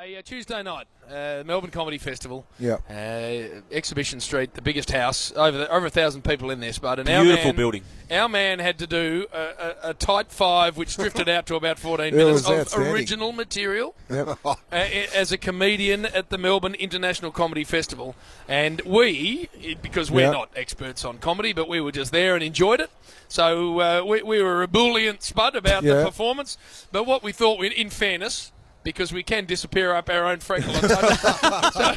Hey, uh, Tuesday night, uh, Melbourne Comedy Festival. Yeah. Uh, Exhibition Street, the biggest house, over the, over a thousand people in there, our Beautiful man- building. Our man had to do a, a, a tight five, which drifted out to about 14 minutes of original material Yep. uh, as a comedian at the Melbourne International Comedy Festival. And we, because we're Yeah. not experts on comedy, but we were just there and enjoyed it. So uh, we, we were ebullient, Spud, about the performance. But what we thought, in fairness, because we can disappear up our own freckle so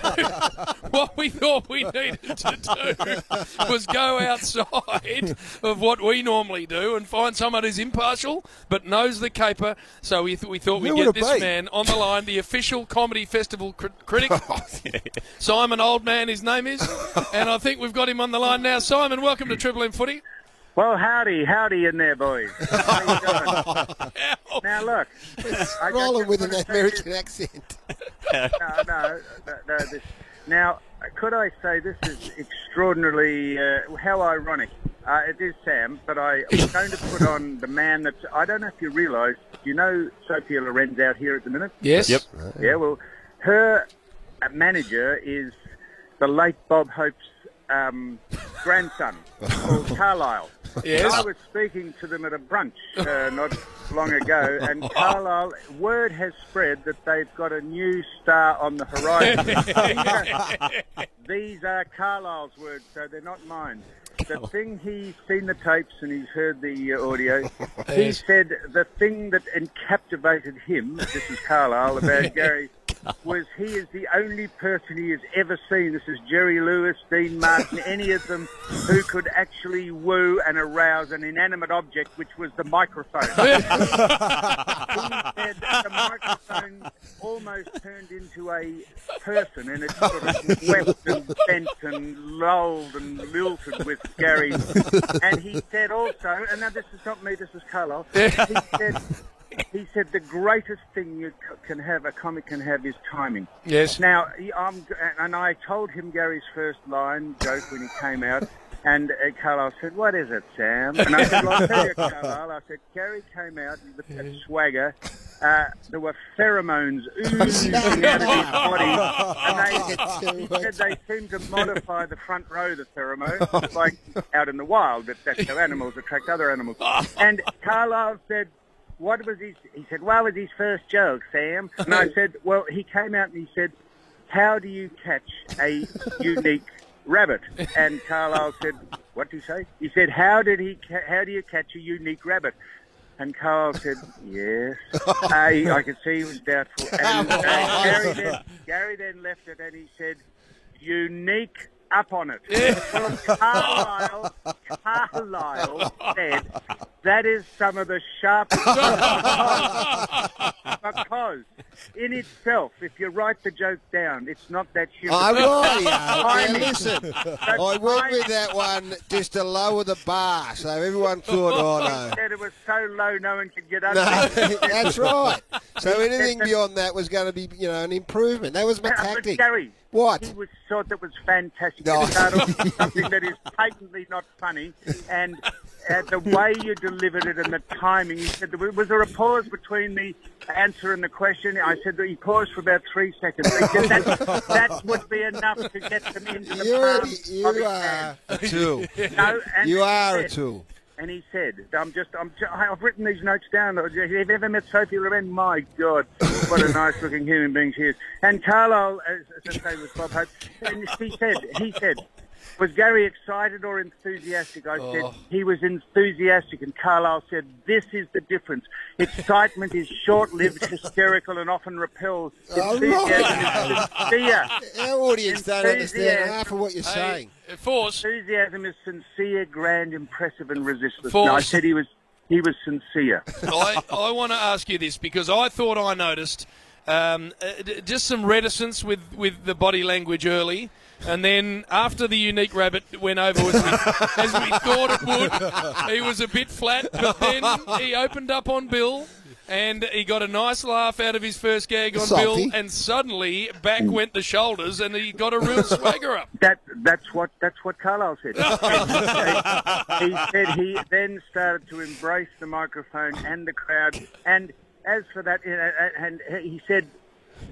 what we thought we needed to do was go outside of what we normally do and find someone who's impartial but knows the caper. So we, th- we thought we'd Who get this be? man on the line, the official comedy festival cri- critic, Simon Oldman, his name is, and I think we've got him on the line now. Simon, welcome to Triple M Footy. Well, howdy, howdy in there, boys. How you doing? now, look. I Rolling just with an wanna American accent. No, no, no, no, this, now, could I say this is extraordinarily, uh, how ironic. Uh, it is Sam, but I was going to put on the man that, I don't know if you realise, do you know Sophia Loren's out here at the minute? Yes. Yep. Yeah, well, her uh, manager is the late Bob Hope's um, grandson, called Carlisle. Yes. I was speaking to them at a brunch uh, not long ago, and Carlisle, word has spread that they've got a new star on the horizon. These are- Carlisle's words, so they're not mine. The thing he's seen the tapes and he's heard the uh, audio. He said the thing that captivated him, this is Carlisle about Garry, was he is the only person he has ever seen. This is Jerry Lewis, Dean Martin, any of them who could actually woo and arouse an inanimate object, which was the microphone. he said the microphone almost turned into a person and it sort of wept and bent and lolled and lilted with Garry. And he said also, and now this is not me, this is Carlo, he said, he said the greatest thing you can have, a comic can have, is timing. Yes. Now, I'm, and I told him Garry's first line joke when he came out, and uh, Carlisle said, "What is it, Sam?" And I said, well, "I'll tell you, Carlisle." I said, "Garry came out with that swagger. Uh, there were pheromones oozing out of his body, and they, he said they seemed to modify the front row, of the pheromones, like out in the wild. But that's how animals attract other animals." And Carlisle said. What was his? He said, "What was his first joke, Sam?" And I said, "Well, he came out and he said, how do you catch a unique rabbit?" And Carlisle said, "What did he say?" He said, "How did he? Ca- how do you catch a unique rabbit?" And Carl said, "Yes." he, I could see he was doubtful. And uh, Garry, then, Garry then left it and he said, "Unique." Up on it. Well, Carlisle, Carlisle said that is some of the sharpest in itself, if you write the joke down, it's not that humorous. I yeah. Listen, I went with that one just to lower the bar, so everyone thought, oh no. Said it was so low, no one could get No, under it. that's right. So anything beyond that was going to be, you know, an improvement. That was my tactic. Garry, What? He was thought that was fantastic. No. Something that is patently not funny, and uh, the way you delivered it and the timing. He said, "Was there a pause between the answer and the question?" I said that he paused for about three seconds. Said, that, that would be enough to get them into the you of his are a tool. No, and You are a said- tool. And he said, "I'm just, I'm, I've written these notes down. Have you ever met Sophie Loren? My God, what a nice-looking human being she is." And Carlisle, as, as I say, was Bob Hope, and he said, he said, was Garry excited or enthusiastic? I said he was enthusiastic, and Carlisle said, "This is the difference. Excitement is short-lived, hysterical, and often repels. Oh, Enthusiasm is sincere." Our audience don't understand half of what you're saying. Hey, Force. Enthusiasm is sincere, grand, impressive, and resistless. Force. No, I said he was he was sincere. I, I want to ask you this because I thought I noticed um, uh, d- just some reticence with, with the body language early. And then after the unique rabbit went over as we, as we thought it would, he was a bit flat. But then he opened up on Bill and he got a nice laugh out of his first gag on Salty. Bill. And suddenly back went the shoulders and he got a real swagger up. That that's what that's what Carlisle said. he said he then started to embrace the microphone and the crowd. And as for that, and he said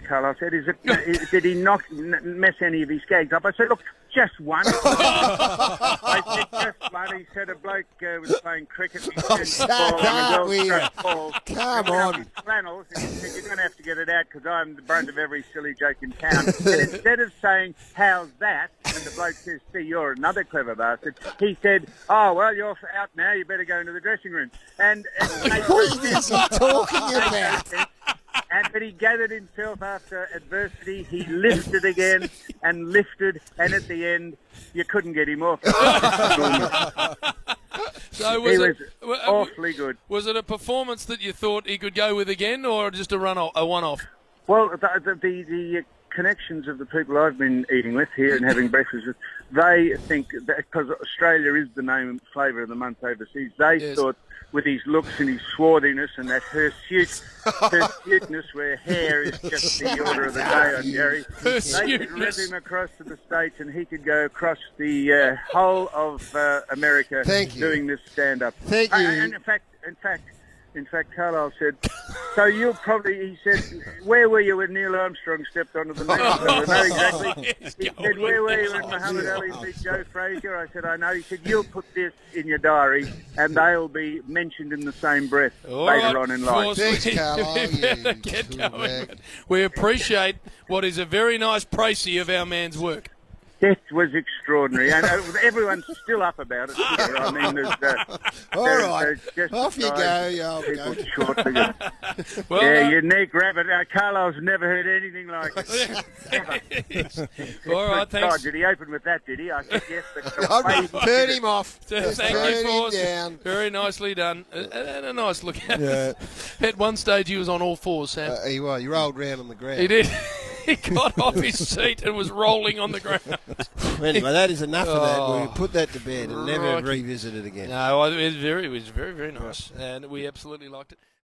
Carlos said, is it, did he not n- mess any of his gags up? I said, look, just one. I said, just one. He said a bloke uh, was playing cricket. He Oh, turned shut the ball on a up, will you? well-struck ball. Come He on. Flannels, and he said, you're going to have to get it out because I'm the brunt of every silly joke in town. and instead of saying, how's that? And the bloke says, see, you're another clever bastard. He said, oh, well, you're out now. You better go into the dressing room. And, and What is he talking about? And but he gathered himself after adversity. He lifted again and lifted, and at the end, you couldn't get him off. So was was it wa- awfully good. was it a performance that you thought he could go with again, or just a run off, a one off? Well, the, the, the connections of the people I've been eating with here and having breakfast with, they think that because Australia is the name and flavour of the month overseas, they Yes. thought with his looks and his swarthiness and that hirsute, hirsuteness where hair is just the order of the day on Jerry, they could rip him across to the States and he could go across the uh, whole of uh, America Thank you. doing this stand-up. Thank Uh, you. And in fact, in fact, in fact, Carlisle said, so you'll probably, he said, where were you when Neil Armstrong stepped onto the moon? I know exactly. He said, where were you when Muhammad Ali beat Joe Frazier? I said, I know. He said, you'll put this in your diary and they'll be mentioned in the same breath All later right, on in of life. course, Thanks, we, Carlo, we get going. We appreciate what is a very nice précis of our man's work. That was extraordinary. And uh, everyone's still up about it. here. I mean, there's, uh, All there's, right. there's Off you go, I'll People go. short figures. Well, yeah, uh, you neck rabbit. Uh, Carlisle's never heard anything like it. all right, God, thanks. did he open with that, did he? I said yes. But I'll turn him off. Thank Just you, turn him Force. down. Very nicely done. Uh, And and a nice look at Yeah. At one stage, he was on all fours, Sam. Uh, he was. He rolled round on the ground. he did. He got off his seat and was rolling on the ground. Anyway, that is enough of that. Oh. We put that to bed and never Right. revisit it again. No, it was very, it was very, very nice, and we absolutely liked it.